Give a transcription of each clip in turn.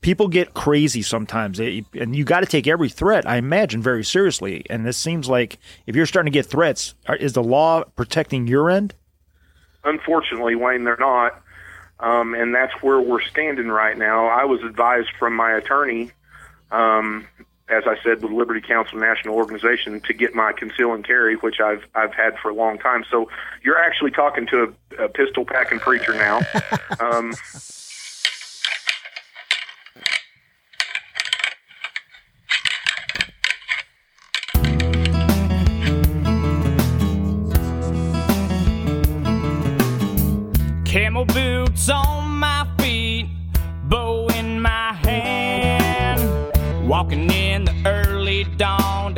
people get crazy sometimes, They- and you got to take every threat, I imagine, very seriously. And this seems like if you're starting to get threats, is the law protecting your end? Unfortunately, Wayne, they're not. Um, and that's where we're standing right now. I was advised from my attorney, um, as I said, with Liberty Counsel National Organization, to get my conceal and carry, which I've I've had for a long time. So you're actually talking to a, a pistol packing preacher now. um,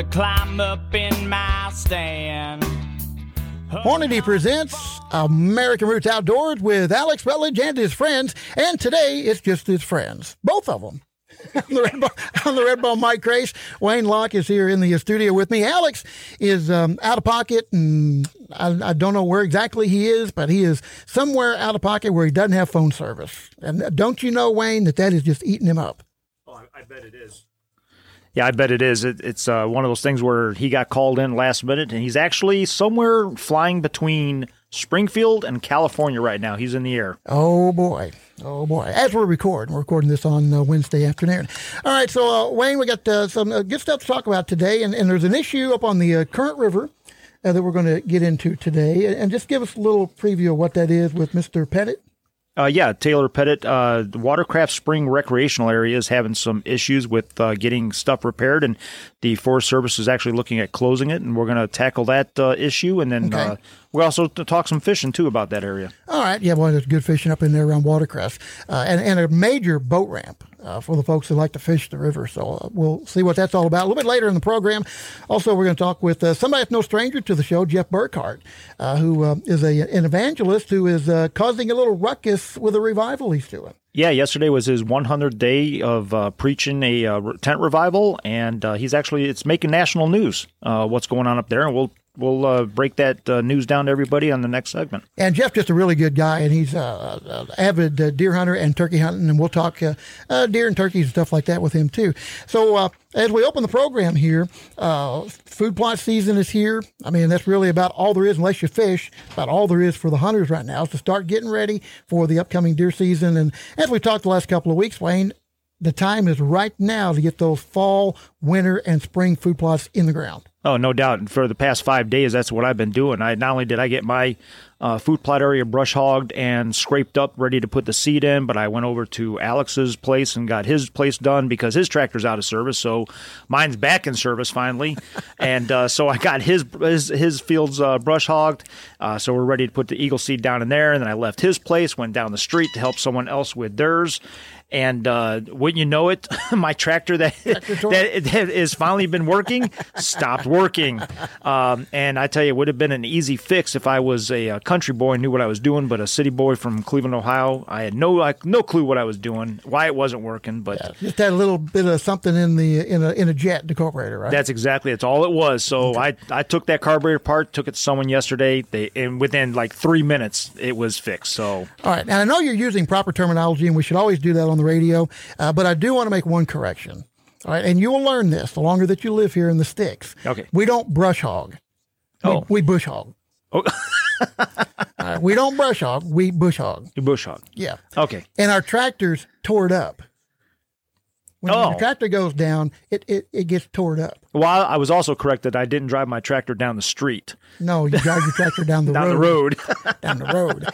to climb up in my stand. Hornady presents American Roots Outdoors with Alex Rutledge and his friends, and today it's just his friends, both of them. on the Red Bone, on the Red Bone Mike Crase. Wayne Lach is here in the studio with me. Alex is um, out of pocket, and I, I don't know where exactly he is, but he is somewhere out of pocket where he doesn't have phone service. And don't you know, Wayne, that that is just eating him up? Oh, I bet it is. Yeah, I bet it is. It, it's uh, one of those things where he got called in last minute, and he's actually somewhere flying between Springfield and California right now. He's in the air. Oh boy, oh boy! As we're recording, we're recording this on uh, Wednesday afternoon. All right, so uh, Wayne, we got uh, some uh, good stuff to talk about today, and, and there's an issue up on the uh, Current River that we're going to get into today, and just give us a little preview of what that is with Mister Petit. Uh, yeah, Taylor Petit, uh, the Watercress Spring Recreational Area is having some issues with uh, getting stuff repaired, and the Forest Service is actually looking at closing it, and we're going to tackle that uh, issue, and then Okay. uh, we'll also talk some fishing too about that area. All right, yeah, well, there's good fishing up in there around Watercress, uh, and and a major boat ramp uh, for the folks who like to fish the river. So uh, we'll see what that's all about a little bit later in the program. Also, we're going to talk with uh, somebody that's no stranger to the show, Jeff Burkhart, uh, who uh, is a an evangelist who is uh, causing a little ruckus with a revival he's doing. Yeah, yesterday was his 100th day of uh, preaching a uh, tent revival, and uh, he's actually it's making national news. What's going on up there, and we'll we'll uh, break that uh, news down to everybody on the next segment. And Jeff's just a really good guy, and he's uh, an avid uh, deer hunter and turkey hunting, and we'll talk uh, uh, deer and turkeys and stuff like that with him too. So uh, as we open the program here, uh, food plot season is here. I mean, that's really about all there is, unless you fish. About all there is for the hunters right now is to start getting ready for the upcoming deer season. And as we talked the last couple of weeks, Wayne, the time is right now to get those fall, winter, and spring food plots in the ground. Oh, no doubt. And for the past five days, that's what I've been doing. I not only did I get my uh, food plot area brush hogged and scraped up, ready to put the seed in, but I went over to Alex's place and got his place done because his tractor's out of service. So mine's back in service finally, and uh, so I got his his, his fields uh, brush hogged. Uh, so we're ready to put the eagle seed down in there, and then I left his place, went down the street to help someone else with theirs. And uh, wouldn't you know it, my tractor that that, that has finally been working stopped working. Um, and I tell you, it would have been an easy fix if I was a, uh country boy and knew what I was doing. But a city boy from Cleveland, Ohio, I had no like, no clue what I was doing, why it wasn't working. But Just had a little bit of something in the in a in a jet decorporator, right? that's exactly it's all it was. So I I took that carburetor apart, took it to someone yesterday. They and within like three minutes it was fixed. So All right. And I know you're using proper terminology, and we should always do that on the radio. Uh, but I do want to make one correction. All right. And you will learn this the longer that you live here in the sticks. Okay. We don't brush hog. We, Oh. we bush hog. oh, right, we don't brush hog. We bush hog. you bush hog. Yeah. Okay. And our tractors tore it up. When Oh. the tractor goes down, it, it, it gets tore up. Well, I was also correct that I didn't drive my tractor down the street, No, you drive your tractor down the down road. the road. down the road.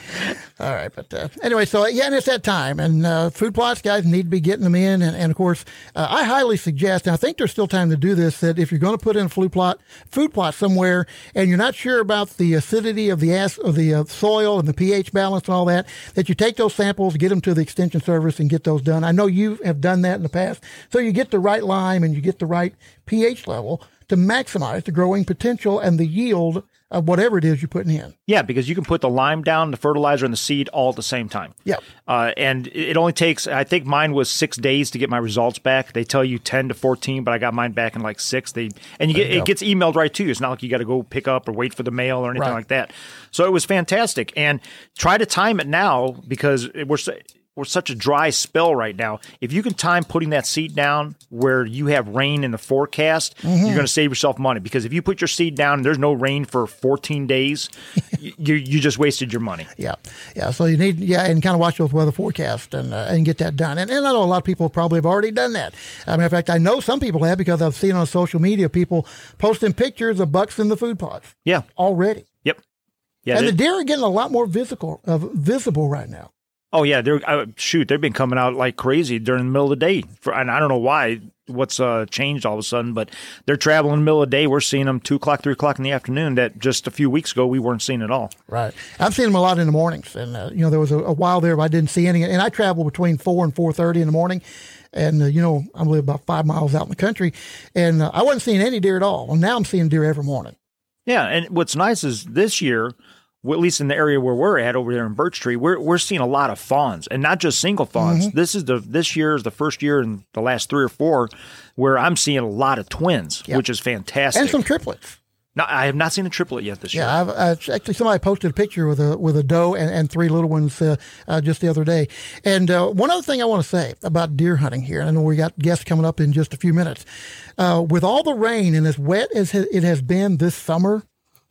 All right, but uh, anyway, so yeah, and it's that time, and uh, food plots guys need to be getting them in, and, and of course, uh, I highly suggest, and I think there's still time to do this, that if you're going to put in a food plot, food plot somewhere, and you're not sure about the acidity of the ass of the uh, soil and the pH balance and all that, that you take those samples, get them to the extension service, and get those done. I know you have done that in the past, so you get the right lime and you get the right pH level to maximize the growing potential and the yield of whatever it is you're putting in. Yeah, because you can put the lime down, the fertilizer, and the seed all at the same time. Yeah. Uh, and it only takes, I think mine was six days to get my results back. They tell you 10 to 14, but I got mine back in like six. They And you get, you it gets emailed right to you. It's not like you got to go pick up or wait for the mail or anything Right. like that. So it was fantastic. And try to time it now because we're, we're such a dry spell right now. If you can time putting that seed down where you have rain in the forecast, Mm-hmm. you're going to save yourself money because if you put your seed down and there's no rain for 14 days, you you just wasted your money. Yeah, yeah. So you need yeah, and kind of watch those weather forecasts and uh, and get that done. And, and I know a lot of people probably have already done that. As a matter of fact, I know some people have because I've seen on social media people posting pictures of bucks in the food plots Yeah. already. Yep. Yeah. and the deer are getting a lot more visible uh, visible right now. Oh yeah, they're uh, shoot. They've been coming out like crazy during the middle of the day, for, and I don't know why. What's uh, changed all of a sudden? But they're traveling in the middle of the day. We're seeing them two o'clock, three o'clock in the afternoon. That just a few weeks ago we weren't seeing at all. Right. I've seen them a lot in the mornings, and uh, you know there was a, a while there where I didn't see any. And I travel between four and four thirty in the morning, and uh, you know I live about five miles out in the country, and uh, I wasn't seeing any deer at all. Well, now I'm seeing deer every morning. Yeah, and what's nice is this year, well, at least in the area where we're at over there in Birch Tree, we're we're seeing a lot of fawns, and not just single fawns. Mm-hmm. This is the this year is the first year in the last three or four where I'm seeing a lot of twins, which is fantastic. and some triplets. no, I have not seen a triplet yet this year. Yeah, actually somebody posted a picture with a with a doe and, and three little ones uh, uh, just the other day. And uh, one other thing I want to say about deer hunting here, and I know we got guests coming up in just a few minutes. Uh, with all the rain and as wet as it has been this summer,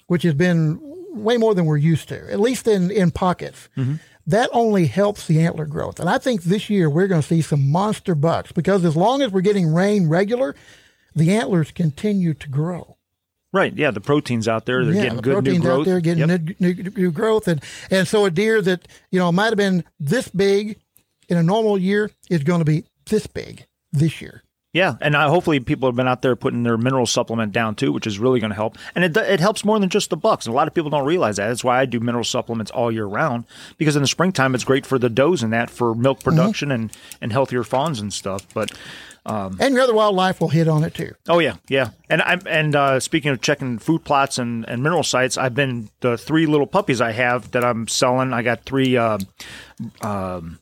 which has been way more than we're used to, at least in in pockets. Mm-hmm. That only helps the antler growth, and I think this year we're going to see some monster bucks because as long as we're getting rain regular, the antlers continue to grow. Right. Yeah, the protein's out there. They're Yeah, getting the good new growth. out there getting Yep. new, new, new growth, and and so a deer that you know might have been this big in a normal year is going to be this big this year. Yeah, and uh, hopefully people have been out there putting their mineral supplement down too, which is really going to help. And it it helps more than just the bucks. And a lot of people don't realize that. That's why I do mineral supplements all year round because in the springtime it's great for the does and that for milk Mm-hmm. production and and healthier fawns and stuff. But And your other wildlife will hit on it too. Oh yeah, yeah. And I'm and uh, speaking of checking food plots and, and mineral sites, I've been the three little puppies I have that I'm selling. I got three. Uh, um,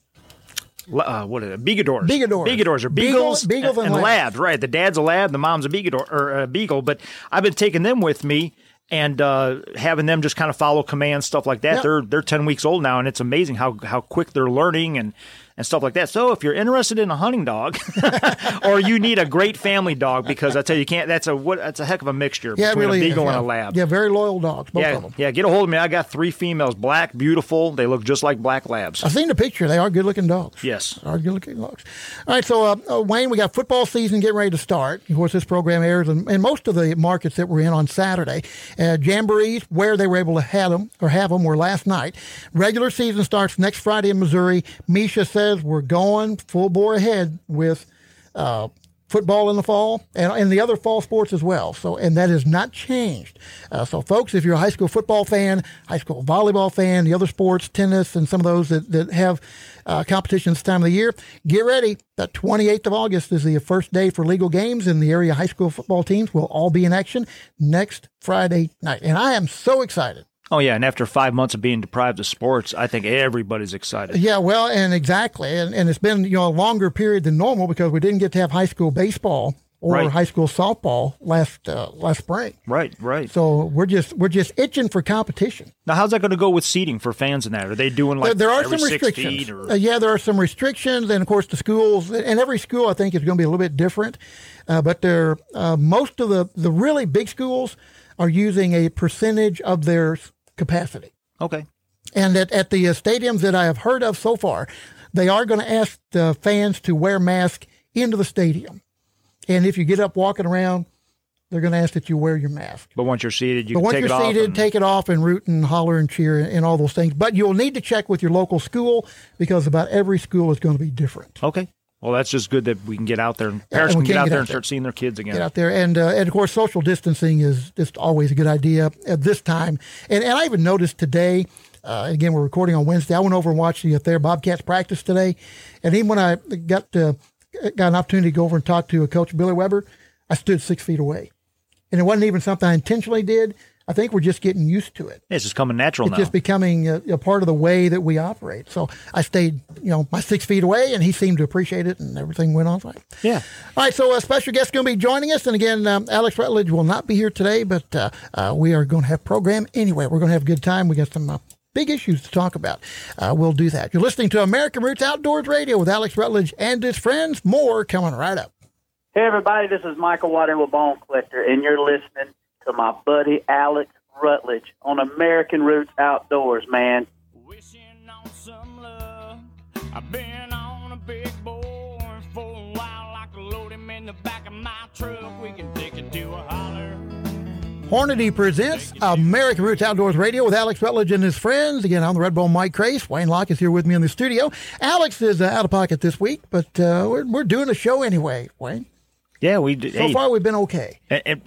uh, what are they? Beagadors. Beagadors. Beagadors are Beagle- beagles, beagles and and, labs. labs. Right. The dad's a lab, the mom's a beagador or a beagle. But I've been taking them with me and uh, having them just kind of follow commands, stuff like that. Yep. They're they're ten weeks old now, and it's amazing how how quick they're learning and. And stuff like that. So, if you're interested in a hunting dog, or you need a great family dog, because I tell you, you can't. That's a what? That's a heck of a mixture Yeah, between really a beagle is, and a lab. Yeah, very loyal dogs, both yeah, of them. yeah. Get a hold of me. I got three females, black, beautiful. They look just like black labs. I've seen the picture. They are good looking dogs. Yes. Are good looking dogs. All right, so uh, uh, Wayne, we got football season getting ready to start. Of course, this program airs in, in most of the markets that we're in on Saturday. Uh, jamborees, where they were able to have them or have them, were last night. Regular season starts next Friday in Missouri. MSHSAA says we're going full bore ahead with uh, football in the fall and, and the other fall sports as well. So, and that has not changed. Uh, so, folks, if you're a high school football fan, high school volleyball fan, the other sports, tennis, and some of those that, that have uh, competition this time of the year, get ready. The 28th of August is the first day for legal games, and the area high school football teams will all be in action next Friday night. And I am so excited. Oh yeah. And after five months of being deprived of sports, I think everybody's excited. Yeah, well, and exactly, and, and it's been you know a longer period than normal because we didn't get to have high school baseball or Right. high school softball last uh, last spring. Right. Right. So we're just we're just itching for competition. Now, how's that going to go with seating for fans in that? Are they doing like there, there are some restrictions. or? Uh, yeah, there are some restrictions, and of course the schools and every school I think is going to be a little bit different. Uh, but there, uh, most of the the really big schools are using a percentage of their capacity. okay. And at, at the uh, stadiums that I have heard of so far, they are going to ask the fans to wear masks into the stadium. And if you get up walking around, they're going to ask that you wear your mask. But once you're seated, you But can once you're seated, and- take it off and root and holler and cheer and all those things. But you'll need to check with your local school because about every school is going to be different. Okay. Well, that's just good that we can get out there and parents and can get out get there out and there. start seeing their kids again. Get out there, and uh, and of course, social distancing is just always a good idea at this time. And and I even noticed today. Uh, again, we're recording on Wednesday. I went over and watched the Thayer Bobcats practice today, and even when I got uh, got an opportunity to go over and talk to a Coach Billy Weber, I stood six feet away, and it wasn't even something I intentionally did. I think we're just getting used to it. It's just coming natural It's now. just becoming a, a part of the way that we operate. So I stayed, you know, my six feet away, and he seemed to appreciate it, and everything went on fine. yeah. All right, so a special guest going to be joining us, and again, um, Alex Rutledge will not be here today, but uh, uh, we are going to have program anyway. We're going to have a good time. We got some uh, big issues to talk about. Uh, we'll do that. You're listening to American Roots Outdoors Radio with Alex Rutledge and his friends. More coming right up. Hey, everybody, this is Michael Waddell with Bone Collector, and you're listening to my buddy Alex Rutledge on American Roots Outdoors, man. Wishing on some love. I've been on a big boy for a while. I can load him in the back of my truck. We can take it to a holler. Hornady presents American Roots Outdoors Radio with Alex Rutledge and his friends. Again, I'm the Red Bone Mike Crase. Wayne Lach is here with me in the studio. Alex is uh, out of pocket this week, but uh, we're, we're doing a show anyway, Wayne. Yeah, we did. So hey, far, we've been okay. it-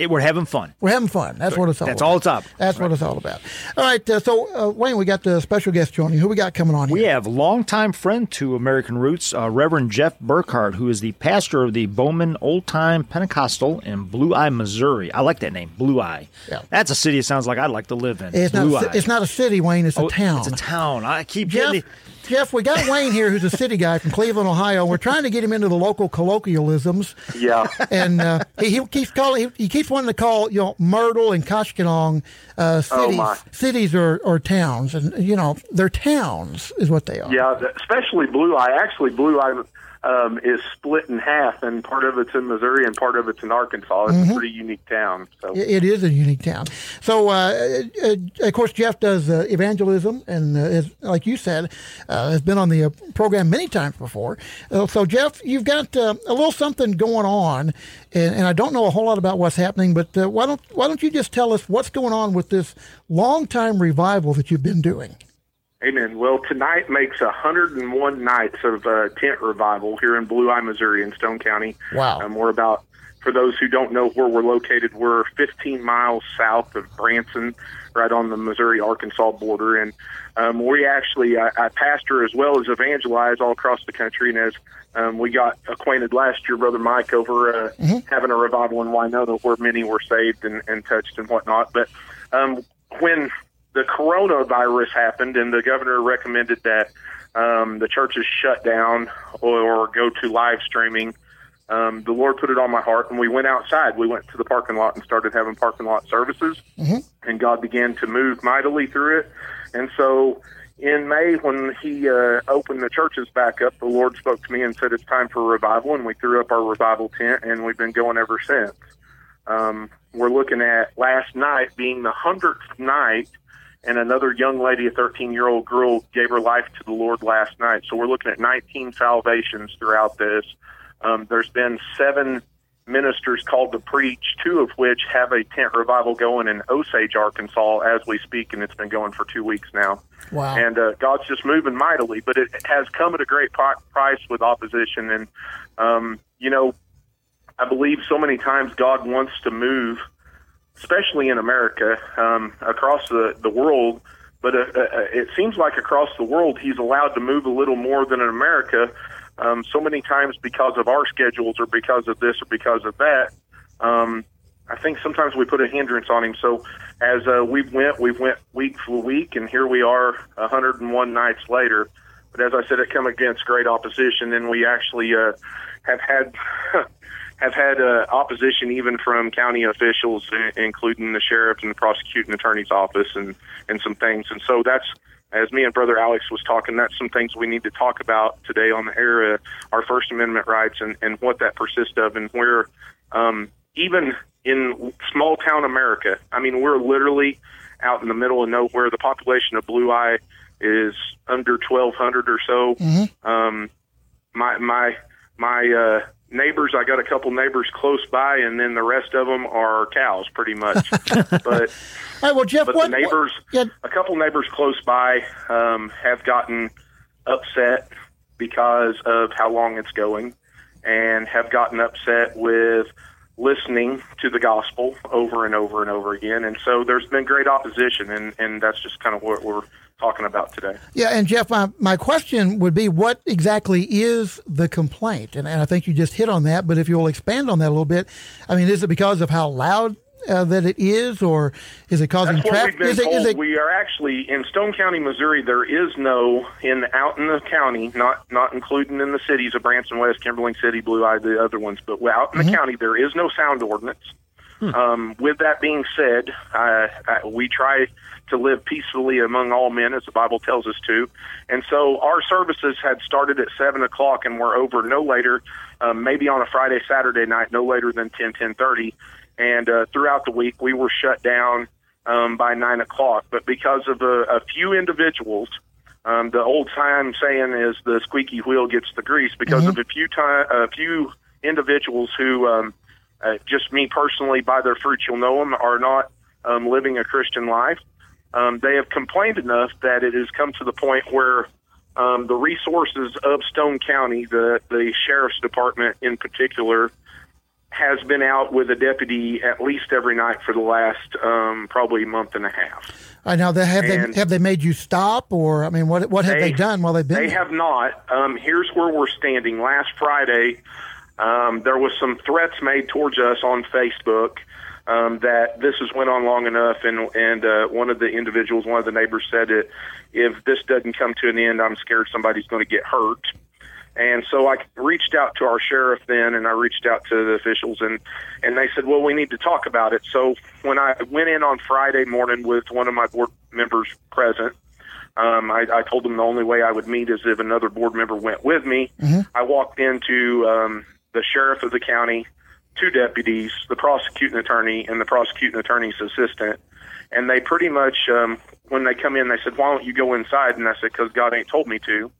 it- we're having fun. We're having fun. That's what it's all That's about. all it's up. That's what it's all about. All right. Uh, so, uh, Wayne, we got the special guest joining. Who we got coming on We here? have longtime friend to American Roots, uh, Reverend Jeff Burkhart, who is the pastor of the Bowman Old Time Pentecostal in Blue Eye, Missouri. I like that name, Blue Eye. Yeah. That's a city it sounds like I'd like to live in. It's Blue not, a, Eye. it's not a city, Wayne. It's a Oh, town. It's a town. I keep Jeff, getting. Jeff, we got Wayne here, who's a city guy from Cleveland, Ohio. We're trying to get him into the local colloquialisms, Yeah. and uh, he, he keeps calling. He, he keeps wanting to call you know Myrtle and Koshkonong uh, Oh, cities, my. cities or, or towns, and you know they're towns is what they are. Yeah, especially Blue Eye. Actually, Blue Eye um, is split in half, and part of it's in Missouri and part of it's in Arkansas. It's a pretty unique town. So It is a unique town. So, uh, uh, of course, Jeff does uh, evangelism, and uh, is, like you said, uh, has been on the uh, program many times before. Uh, so, Jeff, you've got uh, a little something going on, and, and I don't know a whole lot about what's happening, but uh, why don't why don't you just tell us what's going on with this long time revival that you've been doing? Amen. Well, tonight makes 101 nights of uh, tent revival here in Blue Eye, Missouri, in Stone County. Wow. Um, we're about, for those who don't know where we're located, we're 15 miles south of Branson, right on the Missouri Arkansas border. And um, we actually, I, I pastor as well as evangelize all across the country. And as um, we got acquainted last year, Brother Mike, over uh, having a revival in Winona where many were saved and, and touched and whatnot. But um, when the coronavirus happened and the governor recommended that um, the churches shut down or, or go to live streaming, um, the Lord put it on my heart, and we went outside. We went to the parking lot and started having parking lot services, and God began to move mightily through it. And so, in May, when He uh, opened the churches back up, the Lord spoke to me and said, "It's time for revival," and we threw up our revival tent, and we've been going ever since. Um, we're looking at last night being the hundredth night, and another young lady, a 13 year old girl, gave her life to the Lord last night. So we're looking at 19 salvations throughout this. Um, there's been seven ministers called to preach, two of which have a tent revival going in Osage, Arkansas, as we speak, and it's been going for two weeks now. Wow. And uh, God's just moving mightily, but it has come at a great price with opposition. And, um, you know, I believe so many times God wants to move, especially in America, um, across the, the world. But uh, uh, it seems like across the world, He's allowed to move a little more than in America. Um, so many times because of our schedules or because of this or because of that. Um, I think sometimes we put a hindrance on him. So as uh, we went, we went week for week, and here we are, 101 nights later. But as I said, it come against great opposition, and we actually uh, have had have had uh, opposition even from county officials, including the sheriff and the prosecuting attorney's office, and and some things. And so that's as me and brother Alex was talking. That's some things we need to talk about today on the air, uh, our First Amendment rights, and and what that persists of, and where um, even in small town America, I mean, we're literally out in the middle of nowhere. The population of Blue Eye is under 1,200 or so. Um, my my my uh, neighbors, I got a couple neighbors close by, and then the rest of them are cows, pretty much. but All right. Well, Jeff, but what the neighbors, What, yeah, a couple neighbors close by, um, have gotten upset because of how long it's going, and have gotten upset with listening to the gospel over and over and over again. And so there's been great opposition, and and that's just kind of what we're talking about today. Yeah, and Jeff, my, my question would be what exactly is the complaint? And, and I think you just hit on that, but if you'll expand on that a little bit, I mean, is it because of how loud uh, that it is, or is it causing traffic? Is it, it, we are actually in Stone County, Missouri. There is no in out in the county, not not including in the cities of Branson West, Kimberling City, Blue Eye, the other ones, but out in Mm-hmm. the county, there is no sound ordinance. Um, with that being said, uh, uh, we try to live peacefully among all men, as the Bible tells us to. And so our services had started at 7 o'clock and were over no later, um, maybe on a Friday, Saturday night, no later than 10, 10.30. And uh, throughout the week, we were shut down um, by 9 o'clock. But because of a, a few individuals, um, the old time saying is the squeaky wheel gets the grease because of a few time, a few individuals who, um, uh, just me personally, by their fruits you'll know them, are not um, living a Christian life. Um, they have complained enough that it has come to the point where um, the resources of Stone County, the the sheriff's department in particular, has been out with a deputy at least every night for the last um, probably month and a half. I know they have And- they have they made you stop, or I mean, what what have they, They- done while they've been? They there? have not. Um, here's where we're standing. Last Friday, um, there was some threats made towards us on Facebook um, that this has went on long enough, and and uh, one of the individuals, one of the neighbors, said that if this doesn't come to an end, I'm scared somebody's going to get hurt. And so I reached out to our sheriff then, and I reached out to the officials, and and they said, well, we need to talk about it. So when I went in on Friday morning with one of my board members present, um, I, I told them the only way I would meet is if another board member went with me. I walked into um, the sheriff of the county, two deputies, the prosecuting attorney, and the prosecuting attorney's assistant. And they pretty much, um, when they come in, they said, "Why don't you go inside?" And I said, "Because God ain't told me to."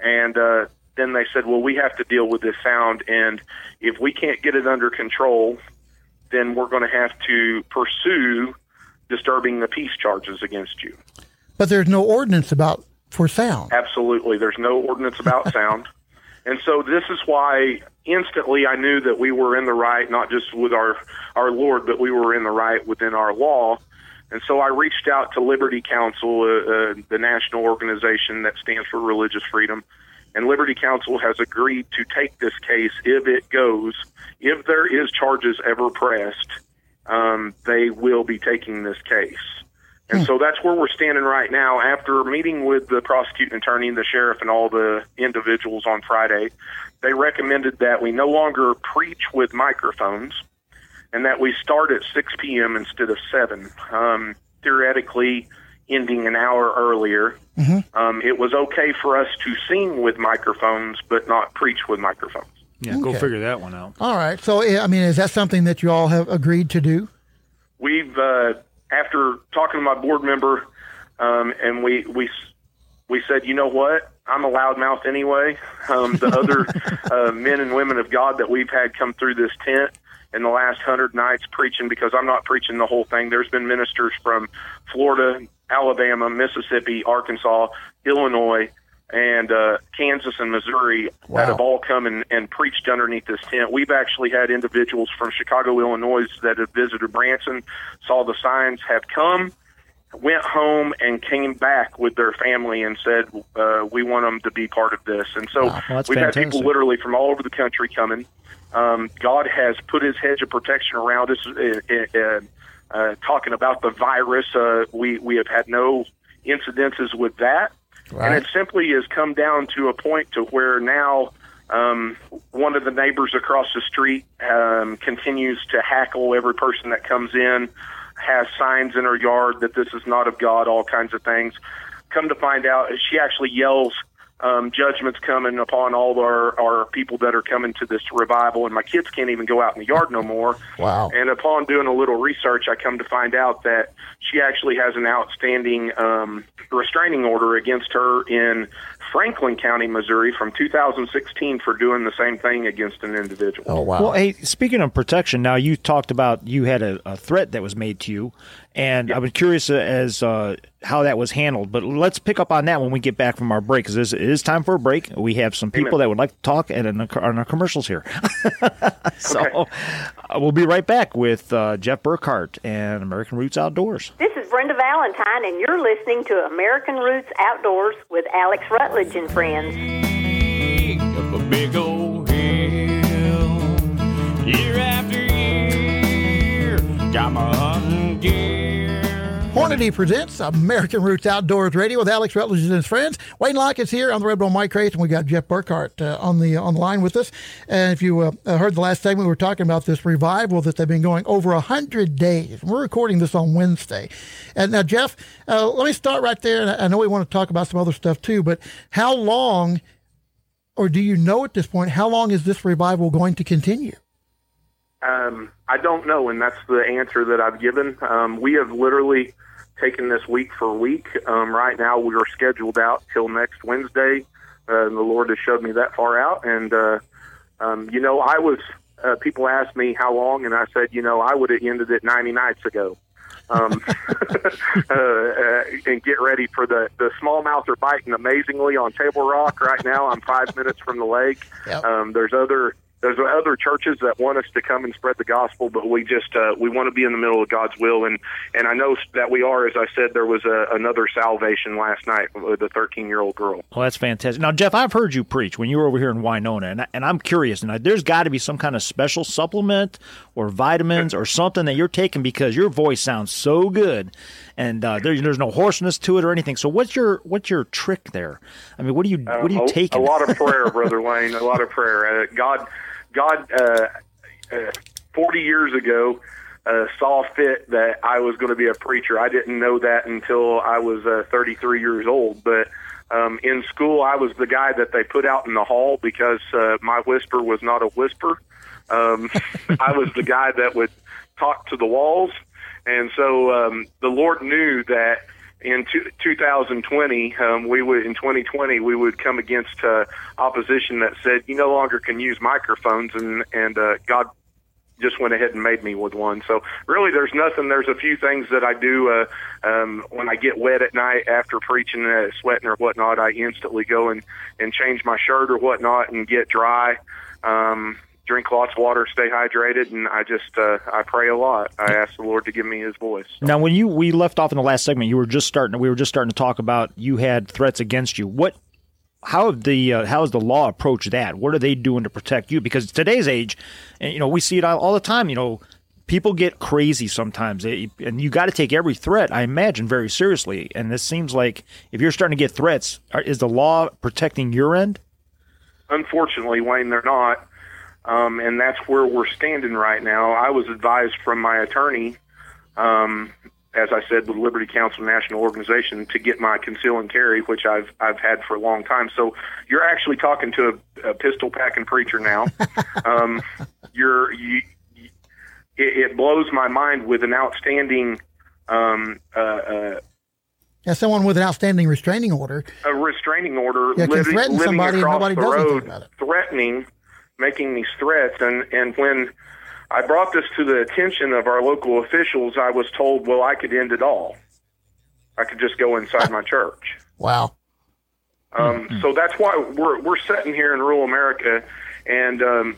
And uh, then they said, "Well, we have to deal with this sound, and if we can't get it under control, then we're going to have to pursue disturbing the peace charges against you." but there's no ordinance about for sound. Absolutely. There's no ordinance about sound. And so this is why instantly I knew that we were in the right, not just with our, our Lord, but we were in the right within our law. And so I reached out to Liberty Counsel, uh, uh, the national organization that stands for religious freedom. And Liberty Counsel has agreed to take this case if it goes. If there is charges ever pressed, um, they will be taking this case. And so that's where we're standing right now. After meeting with the prosecuting attorney, the sheriff, and all the individuals on Friday, they recommended that we no longer preach with microphones and that we start at 6 p.m. instead of 7, um, theoretically ending an hour earlier. Um, it was okay for us to sing with microphones, but not preach with microphones. Yeah, go figure that one out. All right, so I mean, is that something that you all have agreed to do? we've uh, after talking to my board member, um, and we we we said, you know what, I'm a loudmouth anyway. Um, the other uh, men and women of God that we've had come through this tent in the last hundred nights preaching, because I'm not preaching the whole thing. There's been ministers from Florida, Alabama, Mississippi, Arkansas, Illinois. And uh, Kansas and Missouri Wow. that have all come and, and preached underneath this tent. We've actually had individuals from Chicago, Illinois that have visited Branson, saw the signs, have come, went home, and came back with their family and said, uh, "We want them to be part of this." And so Wow, well, we've had people literally from all over the country coming. Um, God has put His hedge of protection around us. Uh, uh, uh, talking about the virus, uh, we we have had no incidences with that. Right. And it simply has come down to a point to where now um, one of the neighbors across the street um, continues to hackle every person that comes in, has signs in her yard that this is not of God, all kinds of things. Come to find out, she actually yells um, judgments coming upon all of our, our people that are coming to this revival, and my kids can't even go out in the yard no more. Wow. And upon doing a little research, I come to find out that she actually has an outstanding um, restraining order against her in Franklin County, Missouri, from 2016 for doing the same thing against an individual. Oh wow. Well, hey, speaking of protection, now you talked about you had a, a threat that was made to you, and I was curious as uh, how that was handled. But let's pick up on that when we get back from our break, because it is time for a break. We have some people Amen. that would like to talk and on our- on our commercials here. so uh, we'll be right back with uh, Jeff Burkhart and American Roots Outdoors. This is Brenda Valentine, and you're listening to American Roots Outdoors with Alex Rutledge and friends. a big old hill. Year after year, got my hunting gear. Xfinity presents American Roots Outdoors Radio with Alex Rutledge and his friends. Wayne Lach is here on the Red Bone Mike Crase, and we got Jeff Burkhart uh, on the on the line with us. And if you uh, heard the last segment, we were talking about this revival that they've been going over a hundred days. We're recording this on Wednesday. And now, Jeff, uh, let me start right there. I know we want to talk about some other stuff too, but how long, or do you know at this point, how long is this revival going to continue? Um, I don't know, and that's the answer that I've given. Um, we have literally taken this week for a week. Um, right now, we are scheduled out till next Wednesday. Uh, the Lord has showed me that far out, and uh, um, you know, I was. Uh, people asked me how long, and I said, you know, I would have ended it 90 nights ago. um, uh, uh, and get ready for the the smallmouth are biting amazingly on Table Rock right now. I'm five minutes from the lake. Yep. Um, there's other there's other churches that want us to come and spread the gospel, but we just uh, we want to be in the middle of God's will, and and I know that we are. As I said, there was a, another salvation last night with a 13 year old girl. Well, that's fantastic. Now, Jeff, I've heard you preach when you were over here in Winona, and, and I'm curious. And there's got to be some kind of special supplement or vitamins or something that you're taking because your voice sounds so good, and uh, there, there's no hoarseness to it or anything. So, what's your what's your trick there? I mean, what do you what do you Um, a. A lot of prayer, brother Wayne. A lot of prayer. Uh, God, God, uh, uh, 40 years ago. Uh, saw fit that I was going to be a preacher. I didn't know that until I was uh, 33 years old. But um, in school, I was the guy that they put out in the hall because uh, my whisper was not a whisper. Um, I was the guy that would talk to the walls, and so um, the Lord knew that in two, 2020, um, we would in 2020 we would come against uh, opposition that said you no longer can use microphones, and and uh, God just went ahead and made me with one. So really, there's nothing. There's a few things that I do uh, um, when I get wet at night after preaching, uh, sweating or whatnot. I instantly go and and change my shirt or whatnot and get dry. Um, drink lots of water, stay hydrated, and I just uh, I pray a lot. I ask the Lord to give me His voice. Now, when you we left off in the last segment, you were just starting. We were just starting to talk about you had threats against you. What? How have the uh, how has the law approached that? What are they doing to protect you? Because today's age, and you know, we see it all all the time. You know, people get crazy sometimes, and you got to take every threat, I imagine, very seriously. And this seems like if you're starting to get threats, is the law protecting your end? Unfortunately, Wayne, they're not. Um, and that's where we're standing right now. I was advised from my attorney, um, as I said, with Liberty Counsel National Organization, to get my conceal and carry, which I've I've had for a long time. So you're actually talking to a, a pistol packing preacher now. um, you're you, you- it, it blows my mind with an outstanding um, uh, uh, As someone with an outstanding restraining order, a restraining order Yeah, can living, threaten living somebody and nobody does anything road, about it. threatening, making these threats. And, and when I brought this to the attention of our local officials, I was told, well, I could end it all. I could just go inside my church. wow. Um, So that's why we're we're sitting here in rural America, and um,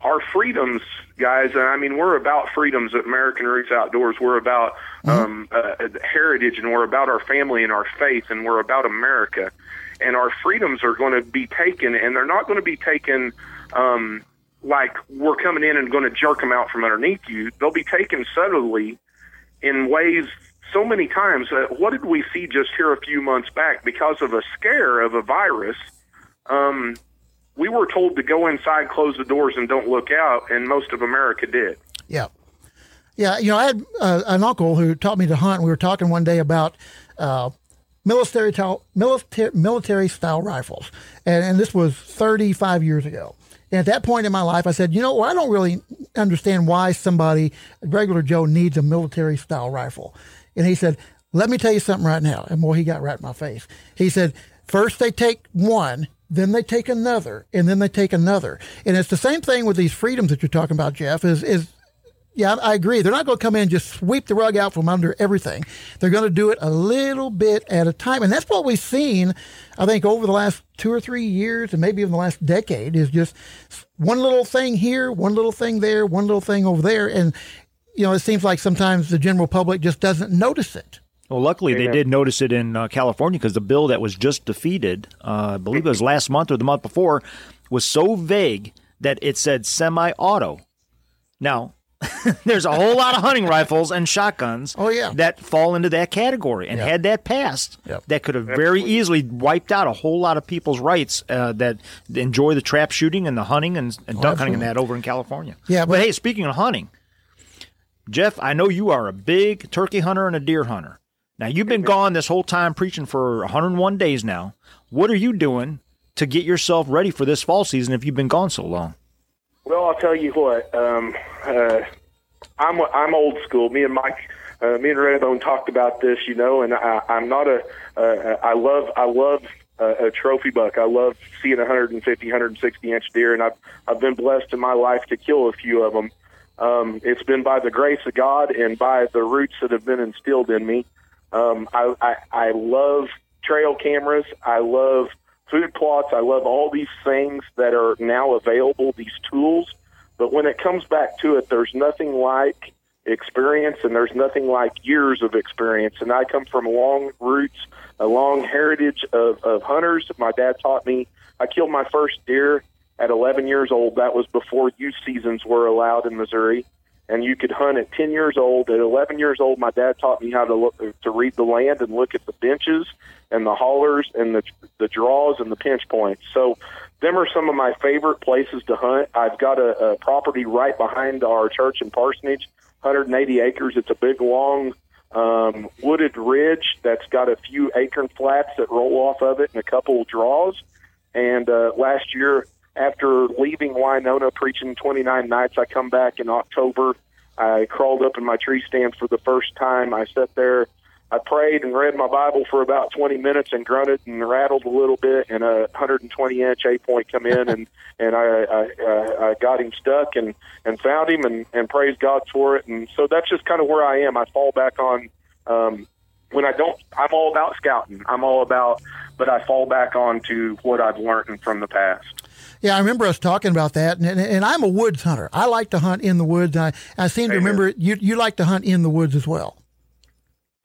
our freedoms, guys. And I mean, we're about freedoms at American Roots Outdoors. We're about um, uh, heritage, and we're about our family and our faith, and we're about America. And our freedoms are going to be taken, and they're not going to be taken. Um, like we're coming in and going to jerk them out from underneath you. They'll be taken subtly in ways so many times. Uh, what did we see just here a few months back because of a scare of a virus? Um, we were told to go inside, close the doors, and don't look out, and most of America did. Yeah. Yeah. You know, I had uh, an uncle who taught me to hunt. We were talking one day about uh, military, military, military style rifles. And, and this was 35 years ago. And at that point in my life, I said, you know, well, I don't really understand why somebody, regular Joe, needs a military style rifle. And he said, let me tell you something right now. And boy, he got right in my face. He said, first they take one, then they take another, and then they take another. And it's the same thing with these freedoms that you're talking about, Jeff, is, is yeah, I agree. They're not going to come in and just sweep the rug out from under everything. They're going to do it a little bit at a time. And that's what we've seen, I think, over the last two or three years and maybe even the last decade is just one little thing here, one little thing there, one little thing over there. And, you know, it seems like sometimes the general public just doesn't notice it. Well, luckily they did notice it in uh, California because the bill that was just defeated, uh, I believe it was last month or the month before, was so vague that it said semi-auto. Now, There's a whole lot of hunting rifles and shotguns. Oh, yeah. that fall into that category. And Yep. had that passed, Yep. that could have very easily wiped out a whole lot of people's rights uh, that enjoy the trap shooting and the hunting and, and duck hunting and that over in California. Yeah, but, but- hey, speaking of hunting, Jeff, I know you are a big turkey hunter and a deer hunter. Now you've been gone this whole time preaching for 101 days now. What are you doing to get yourself ready for this fall season if you've been gone so long? Well, I'll tell you what. Um, uh, I'm I'm old school. Me and Mike, uh, me and Redbone talked about this, you know, and I, I'm not a. Uh, I love I love a, a trophy buck. I love seeing 150, 160 inch deer, and I've I've been blessed in my life to kill a few of them. Um, it's been by the grace of God and by the roots that have been instilled in me. Um, I, I I love trail cameras. I love food plots. I love all these things that are now available. These tools. But when it comes back to it, there's nothing like experience and there's nothing like years of experience. And I come from long roots, a long heritage of, of hunters. My dad taught me, I killed my first deer at 11 years old. That was before youth seasons were allowed in Missouri. And you could hunt at 10 years old. At 11 years old, my dad taught me how to look, to read the land and look at the benches and the haulers and the, the draws and the pinch points. So them are some of my favorite places to hunt. I've got a, a property right behind our church and parsonage, 180 acres. It's a big, long, um, wooded ridge that's got a few acorn flats that roll off of it and a couple of draws. And uh, last year, after leaving Winona preaching 29 nights, I come back in October. I crawled up in my tree stand for the first time. I sat there. I prayed and read my Bible for about 20 minutes and grunted and rattled a little bit, and a 120 inch eight point come in, and and I I, I I got him stuck and and found him and and praised God for it, and so that's just kind of where I am. I fall back on um, when I don't. I'm all about scouting. I'm all about, but I fall back on to what I've learned from the past. Yeah, I remember us talking about that, and, and, and I'm a woods hunter. I like to hunt in the woods. I, I seem to Amen. remember you you like to hunt in the woods as well.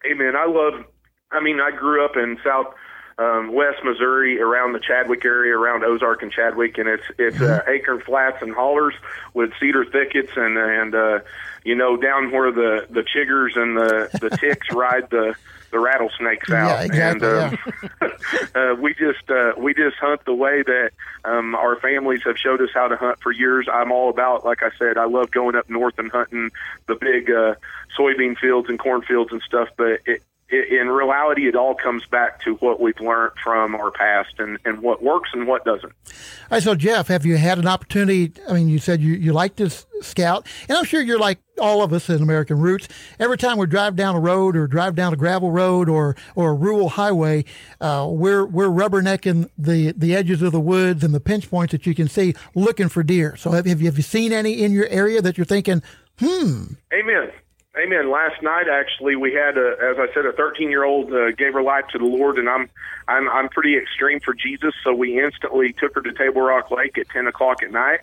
Hey man, I love. I mean, I grew up in South um, West Missouri, around the Chadwick area, around Ozark and Chadwick, and it's it's uh, acorn flats and hollers with cedar thickets, and and uh, you know down where the the chiggers and the the ticks ride the the rattlesnakes out. Yeah, exactly, And, uh, uh, we just uh, we just hunt the way that um, our families have showed us how to hunt for years. I'm all about, like I said, I love going up north and hunting the big uh, soybean fields and cornfields and stuff. But it, in reality, it all comes back to what we've learned from our past and, and what works and what doesn't. All right, so Jeff, have you had an opportunity? I mean, you said you, you like to s- scout, and I'm sure you're like all of us in American Roots. Every time we drive down a road or drive down a gravel road or or a rural highway, uh, we're we're rubbernecking the the edges of the woods and the pinch points that you can see, looking for deer. So have, have you have you seen any in your area that you're thinking, hmm? Amen. Amen. Last night, actually, we had, a, as I said, a 13 year old uh, gave her life to the Lord, and I'm, I'm, I'm pretty extreme for Jesus. So we instantly took her to Table Rock Lake at 10 o'clock at night,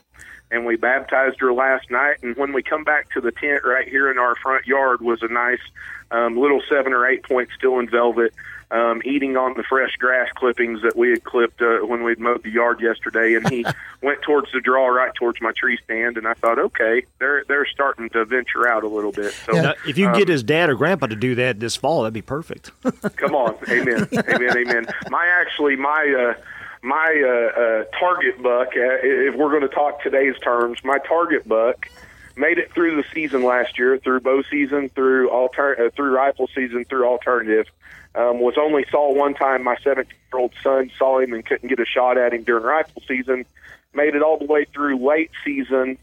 and we baptized her last night. And when we come back to the tent right here in our front yard, was a nice um, little seven or eight point still in velvet. Um, eating on the fresh grass clippings that we had clipped uh, when we'd mowed the yard yesterday, and he went towards the draw, right towards my tree stand, and I thought, okay, they're they're starting to venture out a little bit. So Now, if you um, get his dad or grandpa to do that this fall, that'd be perfect. Come on, amen, amen, amen. My actually, my uh, my uh, uh, target buck. Uh, if we're going to talk today's terms, my target buck made it through the season last year, through bow season, through alter, uh, through rifle season, through alternative. Um, was only saw one time. My 17 year old son saw him and couldn't get a shot at him during rifle season. Made it all the way through late season,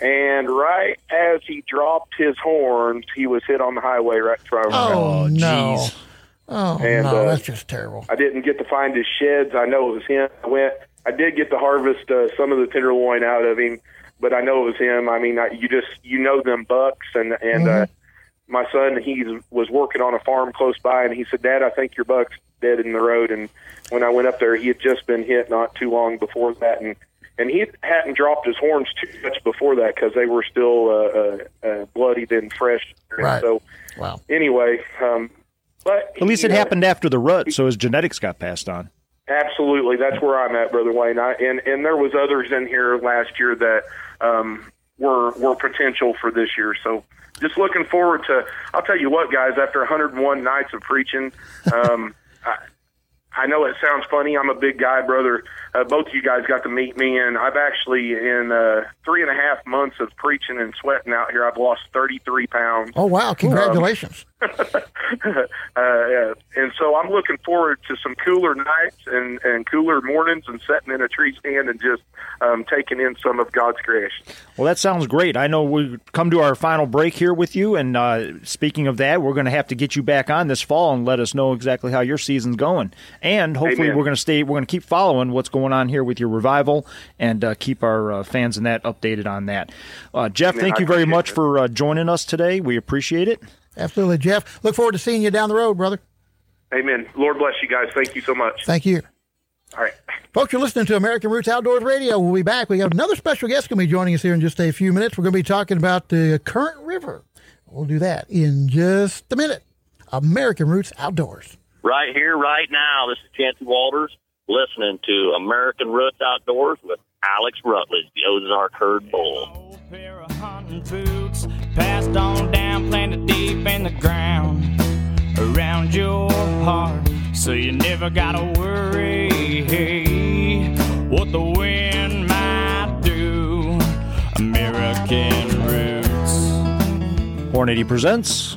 and right as he dropped his horns, he was hit on the highway right in front of him. Oh, no! jeez. Oh And, no, uh, that's just terrible. I didn't get to find his sheds. I know it was him. I went. I did get to harvest uh, some of the tenderloin out of him, but I know it was him. I mean, I, you just you know them bucks, and and uh, my son he was working on a farm close by, and he said, "Dad, I think your buck's dead in the road." And when I went up there, he had just been hit not too long before that, and and he hadn't dropped his horns too much before that because they were still uh, uh, uh, bloodied and fresh. Right. So Wow. anyway, um, but At least it know, happened after the rut, so his genetics got passed on. Absolutely, that's where I'm at, brother Wayne. I, and and there was others in here last year that um, were were potential for this year. So just looking forward to. I'll tell you what, guys. After 101 nights of preaching, um, I, I know it sounds funny. I'm a big guy, brother. Uh, both of you guys got to meet me, and I've actually, in uh, three and a half months of preaching and sweating out here, I've lost 33 pounds. Oh wow! Congratulations. uh, yeah. And so I'm looking forward to some cooler nights and, and cooler mornings and sitting in a tree stand and just um, taking in some of God's creation. Well, that sounds great. I know we come to our final break here with you, and uh, speaking of that, we're going to have to get you back on this fall and let us know exactly how your season's going. And hopefully, Amen. we're going to stay. We're going to keep following what's going on here with your revival and uh, keep our uh, fans and that updated on that. Uh, Jeff, thank I you very much it. for uh, joining us today. We appreciate it. Absolutely, Jeff. Look forward to seeing you down the road, brother. Amen. Lord bless you guys. Thank you so much. Thank you. All right. Folks, you're listening to American Roots Outdoors Radio. We'll be back. We got another special guest going to be joining us here in just a few minutes. We're going to be talking about the Current River. We'll do that in just a minute. American Roots Outdoors. right here, right now. This is Chancey Walters listening to American Roots Outdoors with Alex Rutledge, the Ozark Herd Bull. Passed on down, planted deep in the ground around your heart. So you never gotta worry what the wind might do. American roots. Hornady presents.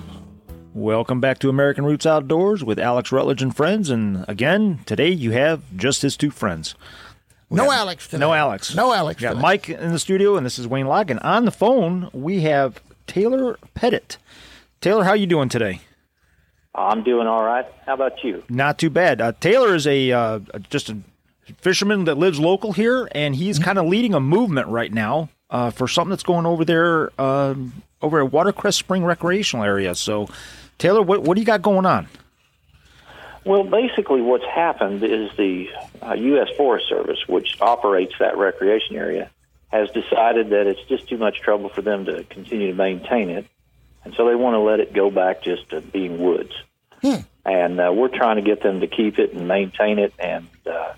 Welcome back to American Roots Outdoors with Alex Rutledge and friends. And again, today you have just his two friends. No Alex today. No Alex. No Alex. We got today. Mike in the studio, and this is Wayne Logan. On the phone, we have Taylor Petit. Taylor, how you doing today? I'm doing all right. How about you? Not too bad. Uh, Taylor is a uh, just a fisherman that lives local here, and he's kind of leading a movement right now uh, for something that's going over there um, over at Watercress Spring Recreational Area. So, Taylor, what what do you got going on? Well, basically, what's happened is the uh, U.S. Forest Service, which operates that recreation area, has decided that it's just too much trouble for them to continue to maintain it, and so they want to let it go back just to being woods. And uh, we're trying to get them to keep it and maintain it, and uh,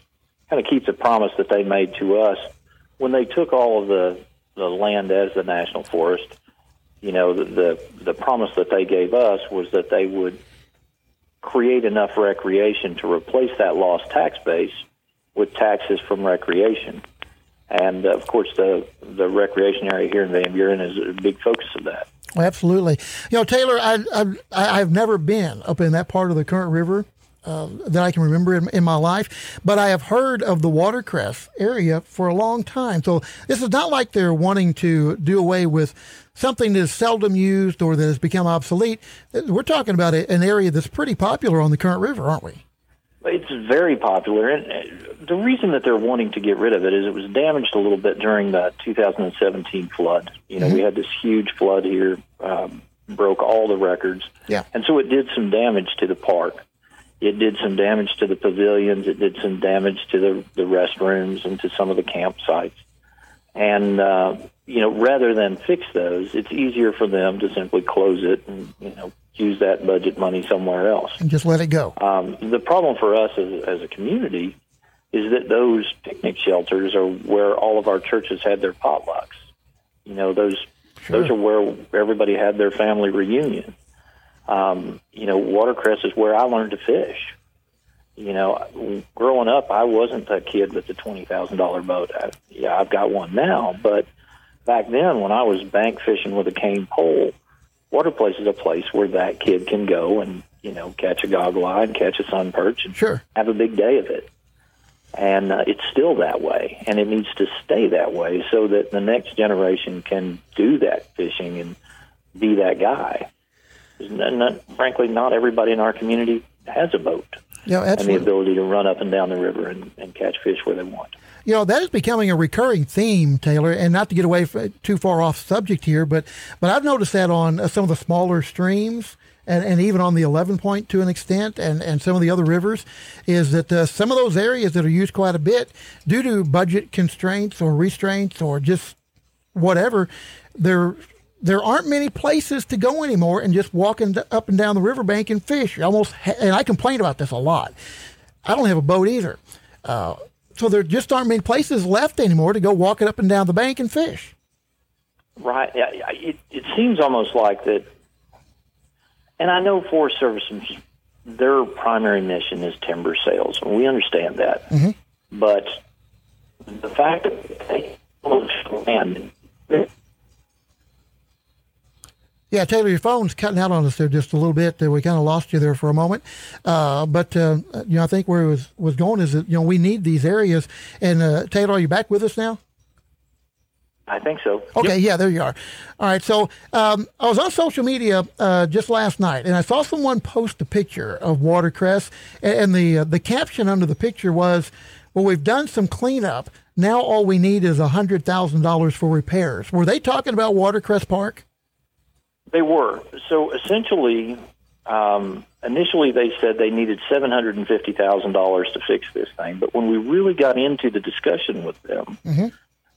kind of keep the promise that they made to us when they took all of the the land as the national forest. You know, the the, the promise that they gave us was that they would create enough recreation to replace that lost tax base with taxes from recreation. And uh, of course, the the recreation area here in Van Buren is a big focus of that. Absolutely. You know, Taylor, I, I, I've never been up in that part of the Current River uh, that I can remember in, in my life, but I have heard of the Watercress area for a long time. So this is not like they're wanting to do away with something that is seldom used or that has become obsolete. We're talking about an area that's pretty popular on the Current River, aren't we? It's very popular, and uh, the reason that they're wanting to get rid of it is it was damaged a little bit during the 2017 flood. You know, we had this huge flood here, um, broke all the records, Yeah. and so it did some damage to the park. It did some damage to the pavilions. It did some damage to the the restrooms and to some of the campsites. And uh, you know, rather than fix those, it's easier for them to simply close it and you know use that budget money somewhere else. And just let it go. Um, the problem for us as, as a community is that those picnic shelters are where all of our churches had their potlucks. You know, those those are where everybody had their family reunion. Um, you know, Watercress is where I learned to fish. You know, growing up, I wasn't a kid with a twenty thousand dollar boat. I, yeah, I've got one now, but back then, when I was bank fishing with a cane pole, Waterplace is a place where that kid can go and you know catch a goggle eye and catch a sun perch and Sure. have a big day of it. And uh, it's still that way, and it needs to stay that way so that the next generation can do that fishing and be that guy. Not, not, frankly, not everybody in our community has a boat Yeah, and the ability to run up and down the river and, and catch fish where they want. You know that is becoming a recurring theme, Taylor. And not to get away f- too far off subject here, but but I've noticed that on uh, some of the smaller streams, and, and even on the 11 point to an extent, and, and some of the other rivers, is that uh, some of those areas that are used quite a bit due to budget constraints or restraints or just whatever, there there aren't many places to go anymore, and just walking up and down the riverbank and fish. You almost, ha- and I complain about this a lot. I don't have a boat either. Uh, so there just aren't many places left anymore to go walking up and down the bank and fish. Right. It, it seems almost like that, and I know Forest Service, their primary mission is timber sales, and we understand that. But the fact that they land, Yeah, Taylor, your phone's cutting out on us there just a little bit. We kind of lost you there for a moment. Uh, but, uh, you know, I think where it was, was going is that, you know, we need these areas. And, uh, Taylor, are you back with us now? I think so. Okay, yeah, there you are. All right, so um, I was on social media uh, just last night, and I saw someone post a picture of watercress, and the uh, the caption under the picture was, "Well, we've done some cleanup. Now all we need is a hundred thousand dollars for repairs." Were they talking about Watercress Park? They were. So essentially, um, initially they said they needed $750,000 to fix this thing. But when we really got into the discussion with them,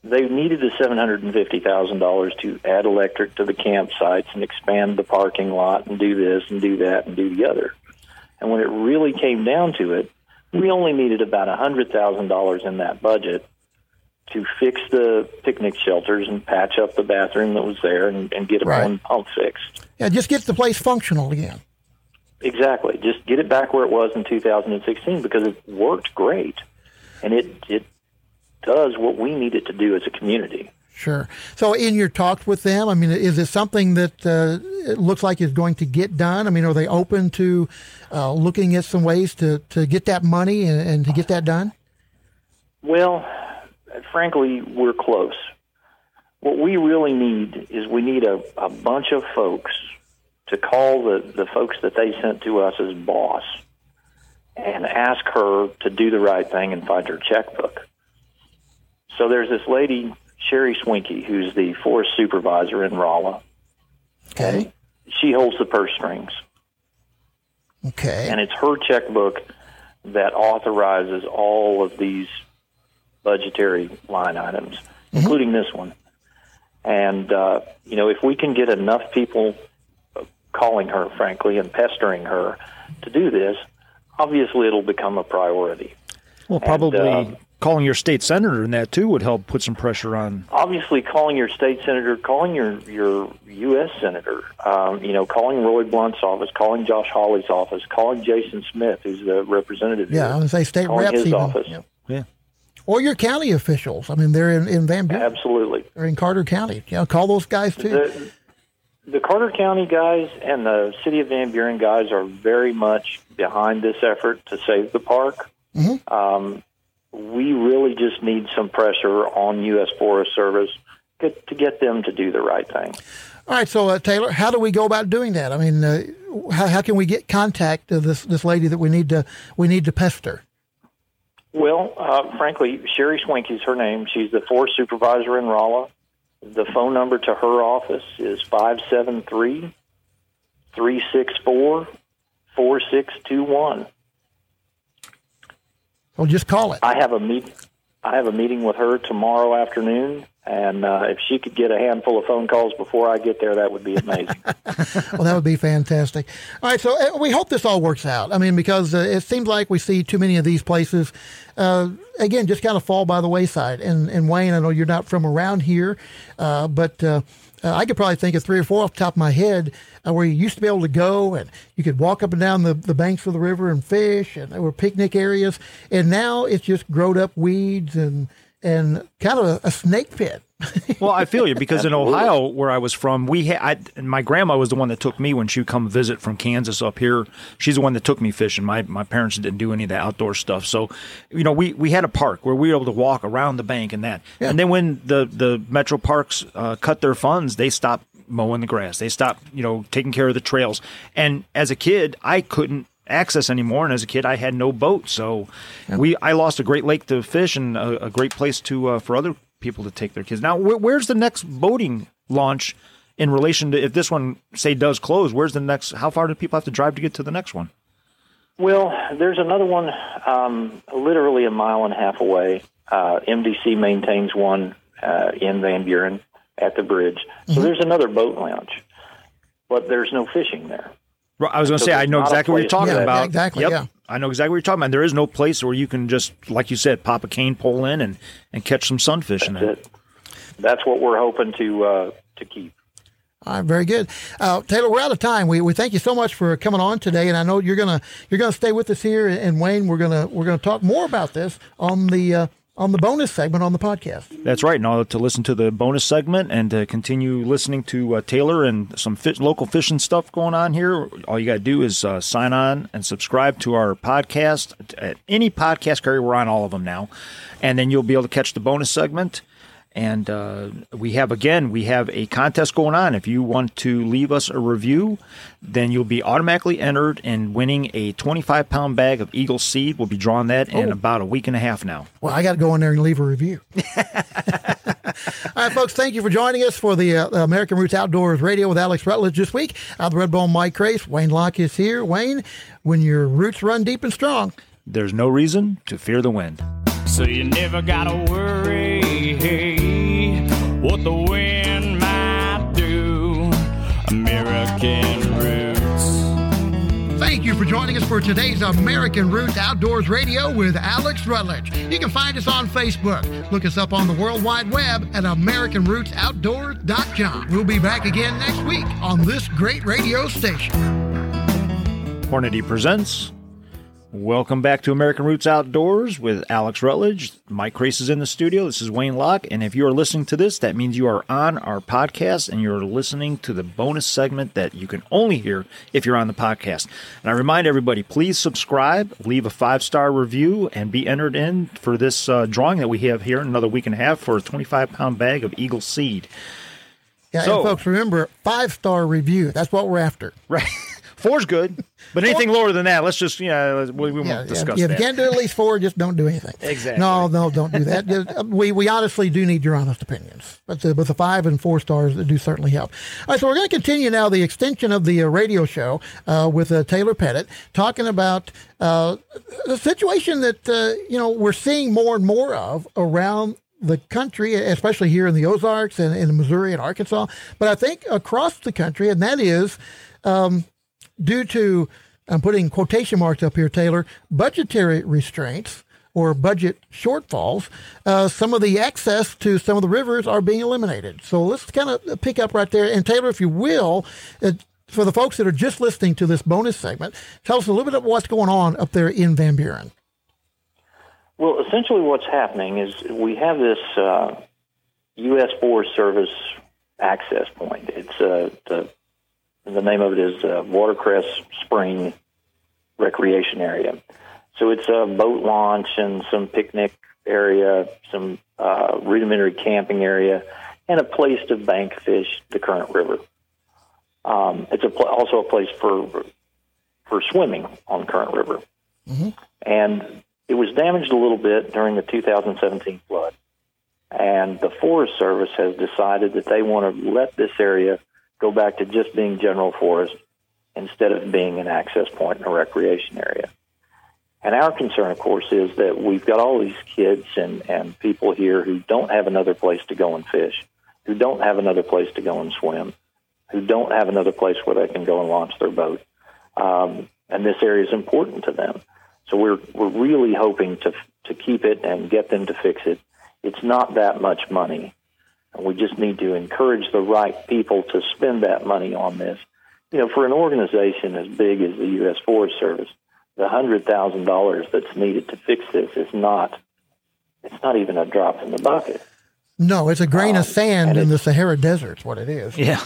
they needed the $750,000 to add electric to the campsites and expand the parking lot and do this and do that and do the other. And when it really came down to it, we only needed about $100,000 in that budget to fix the picnic shelters and patch up the bathroom that was there and, and get a Right. one pump fixed. Yeah, just get the place functional again. Exactly. Just get it back where it was in 2016 because it worked great, and it it does what we need it to do as a community. Sure. So, in your talks with them, I mean, is it something that uh, it looks like is going to get done? I mean, are they open to uh, looking at some ways to, to get that money and, and to get that done? Well, frankly, we're close. What we really need is we need a, a bunch of folks to call the, the folks that they sent to us as boss and ask her to do the right thing and find her checkbook. So there's this lady, Sherri Schwenke, who's the forest supervisor in Rolla. Okay. She holds the purse strings, Okay. and it's her checkbook that authorizes all of these budgetary line items, including this one. And uh, you know, if we can get enough people uh, calling her, frankly, and pestering her to do this, obviously it'll become a priority. Well, probably um, calling your state senator and that too would help put some pressure on. obviously calling your state senator, calling your your U.S. senator, um, you know, calling Roy Blunt's office, calling Josh Hawley's office, calling Jason Smith, who's the representative. Yeah, I here, would say state calling reps his even. office. Yeah. Yeah. Or your county officials. I mean, they're in, in Van Buren Absolutely. or in Carter County. You know, call those guys too. The, the Carter County guys and the City of Van Buren guys are very much behind this effort to save the park. Um, we really just need some pressure on U.S. Forest Service get, to get them to do the right thing. All right, so uh, Taylor, how do we go about doing that? I mean, uh, how, how can we get contact of this this lady that we need to we need to pester? Well, uh, frankly, Sherri Schwenke's her name. She's the forest supervisor in Rolla. The phone number to her office is 573 364 4621. Well, just call it. I have a meet. I have a meeting with her tomorrow afternoon, and uh, if she could get a handful of phone calls before I get there, that would be amazing. Well, that would be fantastic. All right, so uh, we hope this all works out. I mean, because uh, it seems like we see too many of these places, uh, again, just kind of fall by the wayside. And, and Wayne, I know you're not from around here, uh, but uh, I could probably think of three or four off the top of my head uh, where you used to be able to go and you could walk up and down the, the banks of the river and fish, and there were picnic areas. And now it's just growed up weeds and and kind of a, a snake pit. Well, I feel you because in Ohio, where I was from, we had I, my grandma was the one that took me when she would come visit from Kansas up here. She's the one that took me fishing. My my parents didn't do any of the outdoor stuff, so you know we, we had a park where we were able to walk around the bank and that. And then when the the metro parks uh, cut their funds, they stopped mowing the grass. They stopped you know taking care of the trails. And as a kid, I couldn't access anymore and as a kid i had no boat so we i lost a great lake to fish and a, a great place to uh, for other people to take their kids now where, where's the next boating launch in relation to if this one say does close where's the next how far do people have to drive to get to the next one Well, there's another one um, literally a mile and a half away. Uh, MDC maintains one uh, in Van Buren at the bridge. So there's another boat launch, but there's no fishing there. Right, I was going to So say, I know exactly what you're talking Yeah, about. exactly, Yep. yeah. I know exactly what you're talking about. There is no place where you can just, like you said, pop a cane pole in and, and catch some sunfish in That's it. it. That's what we're hoping to uh, to keep. All right, very good, uh, Taylor. We're out of time. We, we thank you so much for coming on today, and I know you're gonna you're gonna stay with us here. And Wayne, we're gonna we're gonna talk more about this on the uh, on the bonus segment on the podcast. That's right. Now to listen to the bonus segment and to continue listening to uh, Taylor and some local fishing stuff going on here, all you got to do is uh, sign on and subscribe to our podcast at any podcast carrier. We're on all of them now, and then you'll be able to catch the bonus segment. And uh, we have again, we have a contest going on. If you want to leave us a review, then you'll be automatically entered in winning a 25 pound bag of Eagle seed. We'll be drawing that in Oh. about a week and a half now. Well, I got to go in there and leave a review. All right, folks, thank you for joining us for the uh, American Roots Outdoors Radio with Alex Rutledge this week. I'm the Redbone Mike Crase. Wayne Lach is here. Wayne, when your roots run deep and strong, There's no reason to fear the wind. So you never gotta worry what the wind might do. American roots. Thank you for joining us for today's American Roots Outdoors Radio with Alex Rutledge. You can find us on Facebook. Look us up on the World Wide Web at AmericanRootsOutdoors.com. We'll be back again next week on this great radio station. Hornady presents. Welcome back to American Roots Outdoors with Alex Rutledge. Mike Crase is in the studio. This is Wayne Lach. And if you are listening to this, that means you are on our podcast and you're listening to the bonus segment that you can only hear if you're on the podcast. And I remind everybody, please subscribe, leave a five star review, and be entered in for this uh, drawing that we have here in another week and a half for a 25 pound bag of Eagle Seed. Yeah, So- folks, remember five star review. That's what we're after. Right. Four's good, but anything lower than that, let's just, yeah, we, we won't Yeah, discuss yeah, if that. you can't do at least four, just don't do anything. Exactly. No, no, don't do that. Just, uh, we we honestly do need your honest opinions, but the, but the five and four stars do certainly help. All right, so we're going to continue now the extension of the uh, radio show uh, with uh, Taylor Petit talking about uh, the situation that uh, you know we're seeing more and more of around the country, especially here in the Ozarks and in Missouri and Arkansas, but I think across the country, and that is due to, I'm putting quotation marks up here, Taylor, budgetary restraints or budget shortfalls, uh, some of the access to some of the rivers are being eliminated. So let's kind of pick up right there. And Taylor, if you will, uh, for the folks that are just listening to this bonus segment, tell us a little bit of what's going on up there in Van Buren. Well, essentially, what's happening is we have this uh, U.S. Forest Service access point. It's uh, the the name of it is uh, Watercress Spring Recreation Area. So it's a boat launch and some picnic area, some uh, rudimentary camping area, and a place to bank fish the current river. Um, it's a pl- also a place for for swimming on Current River, and it was damaged a little bit during the 2017 flood. And the Forest Service has decided that they want to let this area go back to just being general forest instead of being an access point and a recreation area. And our concern, of course, is that we've got all these kids and, and people here who don't have another place to go and fish, who don't have another place to go and swim, who don't have another place where they can go and launch their boat. Um, and this area is important to them. So we're we're really hoping to to keep it and get them to fix it. It's not that much money, and we just need to encourage the right people to spend that money on this. You know, for an organization as big as the U.S. Forest Service, the hundred thousand dollars that's needed to fix this is not it's not even a drop in the bucket. No, it's a grain of Um, sand in the Sahara Desert. Is what it is. Yeah.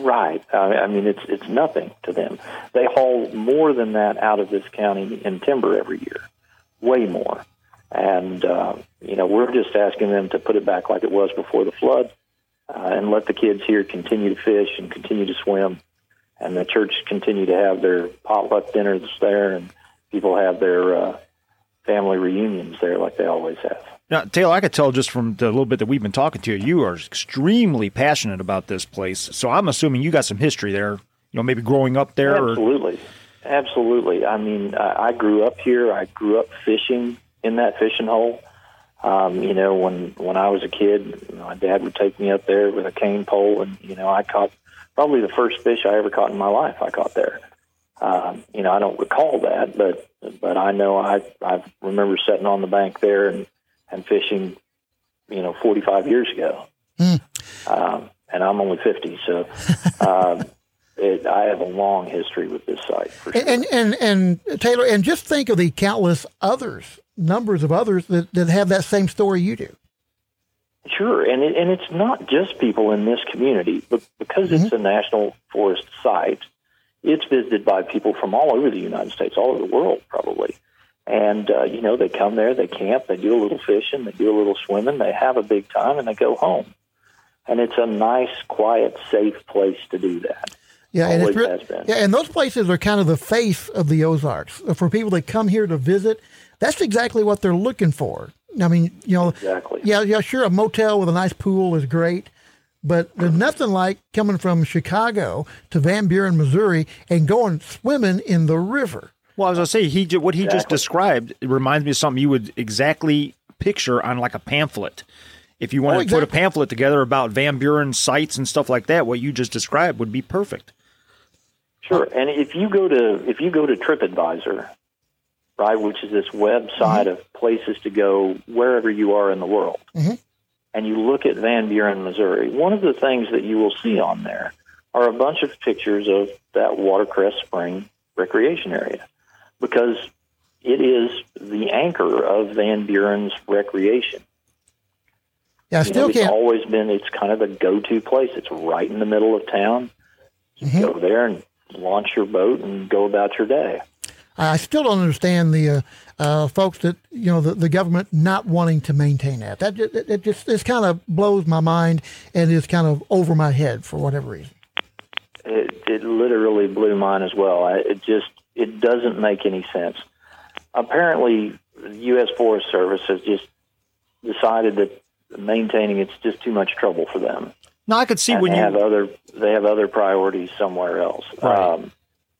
Right. I I mean, it's it's nothing to them. They haul more than that out of this county in timber every year, way more. And uh, you know, we're just asking them to put it back like it was before the flood, uh, and let the kids here continue to fish and continue to swim, and the church continue to have their potluck dinners there, and people have their uh, family reunions there like they always have. Now, Taylor, I could tell just from the little bit that we've been talking to you, you are extremely passionate about this place. So I'm assuming you got some history there. You know, maybe growing up there. Or, Absolutely, absolutely. I mean, I, I grew up here. I grew up fishing in that fishing hole. Um, you know, when when I was a kid, my dad would take me up there with a cane pole, and you know, I caught probably the first fish I ever caught in my life. I caught there. Um, you know, I don't recall that, but but I know I I remember sitting on the bank there and and fishing, you know, 45 years ago. Um, and I'm only 50, so um, it, I have a long history with this site. For sure. And, and and Taylor, and just think of the countless others, numbers of others that, that have that same story you do. Sure, and it, and it's not just people in this community, but because it's a national forest site, it's visited by people from all over the United States, all over the world, probably. And uh, you know, they come there, they camp, they do a little fishing, they do a little swimming, they have a big time, and they go home. And it's a nice, quiet, safe place to do that. Yeah, and it's Always has been. yeah, and those places are kind of the face of the Ozarks for people that come here to visit. That's exactly what they're looking for. I mean, you know, Exactly. yeah, yeah, sure, a motel with a nice pool is great, but there's uh-huh. nothing like coming from Chicago to Van Buren, Missouri, and going swimming in the river. Well, as I say he what he just described it reminds me of something you would exactly picture on like a pamphlet. If you wanted Oh, to put a pamphlet together about Van Buren sites and stuff like that, what you just described would be perfect. Sure, and if you go to if you go to TripAdvisor, right, which is this website mm-hmm. of places to go wherever you are in the world, mm-hmm. and you look at Van Buren, Missouri, one of the things that you will see on there are a bunch of pictures of that Watercress Spring recreation area, because it is the anchor of Van Buren's recreation. Yeah, I You know, it's can't. always been it's kind of the go-to place. It's right in the middle of town. You mm-hmm. go there and launch your boat and go about your day. I still don't understand the uh, uh, folks that you know the, the government not wanting to maintain that. That just, it just this kind of blows my mind and is kind of over my head for whatever reason. It, it literally blew mine as well. I, it just it doesn't make any sense. Apparently, the U.S. Forest Service has just decided that maintaining it's just too much trouble for them. Now I could see and when they you have other they have other priorities somewhere else. Right. Um,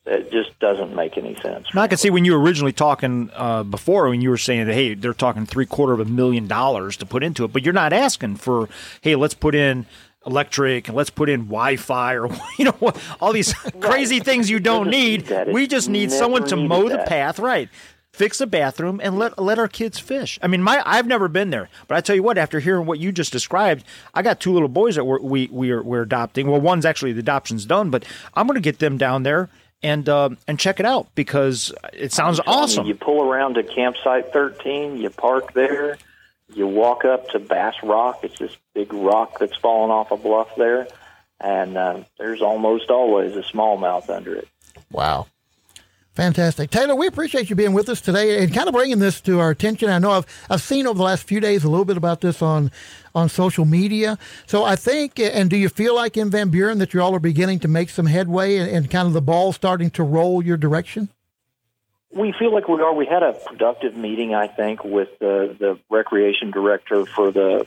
it just doesn't make any sense. I can see when you were originally talking uh, before, when you were saying that hey, they're talking three quarter of a million dollars to put into it, but you're not asking for hey, let's put in electric and let's put in Wi-Fi or you know all these crazy things you don't need. We just need someone to mow the path, right? Fix a bathroom and let let our kids fish. I mean, my I've never been there, but I tell you what, after hearing what you just described, I got two little boys that we're, we we are we're adopting. Well, one's actually the adoption's done, but I'm going to get them down there and uh, and check it out because it sounds awesome. You pull around to campsite 13, you park there, you walk up to Bass Rock. It's this big rock that's fallen off a bluff there, and uh, there's almost always a smallmouth under it. Wow. Fantastic. Taylor, we appreciate you being with us today and kind of bringing this to our attention. I know I've, I've seen over the last few days a little bit about this on, on social media. So I think, and do you feel like in Van Buren that you all are beginning to make some headway and, and kind of the ball starting to roll your direction? We feel like we are. We had a productive meeting, I think, with the, the recreation director for the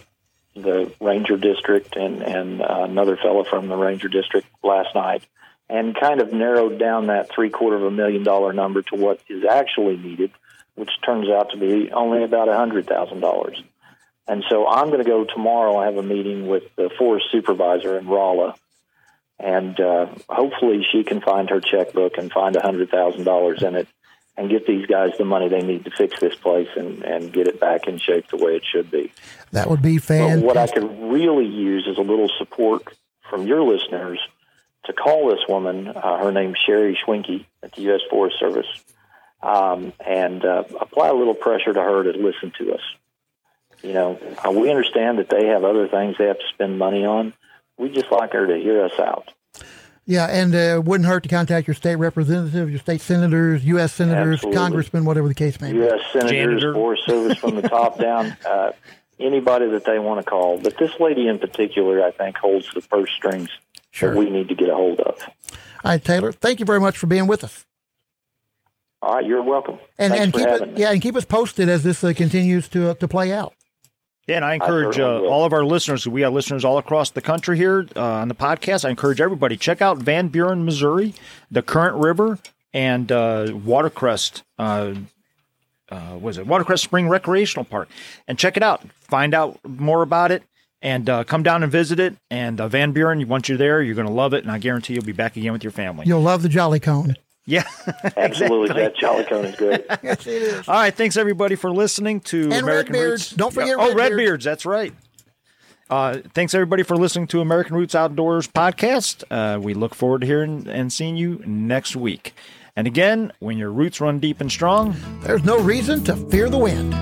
the ranger district and and uh, another fellow from the ranger district last night, and kind of narrowed down that three quarter of a million dollar number to what is actually needed, which turns out to be only about a hundred thousand dollars. And so I'm going to go tomorrow. I have a meeting with the forest supervisor in Rolla, and uh, hopefully she can find her checkbook and find a hundred thousand dollars in it and get these guys the money they need to fix this place and, and get it back in shape the way it should be. That would be But fantastic. what I could really use is a little support from your listeners to call this woman. Uh, her name's Sherri Schwenke at the U.S. Forest Service, um, and uh, apply a little pressure to her to listen to us. You know, uh, we understand that they have other things they have to spend money on. We just like her to hear us out. Yeah, and uh, wouldn't hurt to contact your state representative, your state senators, U.S. senators, Absolutely. congressmen, whatever the case may be. U.S. senators, Janitor. Forest Service from the top down, uh, anybody that they want to call. But this lady in particular, I think, holds the purse strings Sure. that we need to get a hold of. All right, Taylor, thank you very much for being with us. All right, you're welcome. And, Thanks and keep it, me. yeah, and keep us posted as this uh, continues to uh, to play out. Yeah, and I encourage certainly uh, all of our listeners. We have listeners all across the country here uh, on the podcast. I encourage everybody check out Van Buren, Missouri, the Current River, and uh, Watercress. Uh, uh, was it Watercress Spring Recreational Park? And check it out. Find out more about it, and uh, come down and visit it. And uh, Van Buren, once you're there, you're going to love it, and I guarantee you'll be back again with your family. You'll love the Jolly Cone. Yeah. Absolutely, that Jolly Cone is great. Yes, it is. All right. Thanks everybody for listening to And American Redbeards. Roots. Don't forget Oh, Redbeards. Redbeards. That's right. Uh, thanks everybody for listening to American Roots Outdoors podcast. Uh, we look forward to hearing and seeing you next week. And again, when your roots run deep and strong, There's no reason to fear the wind.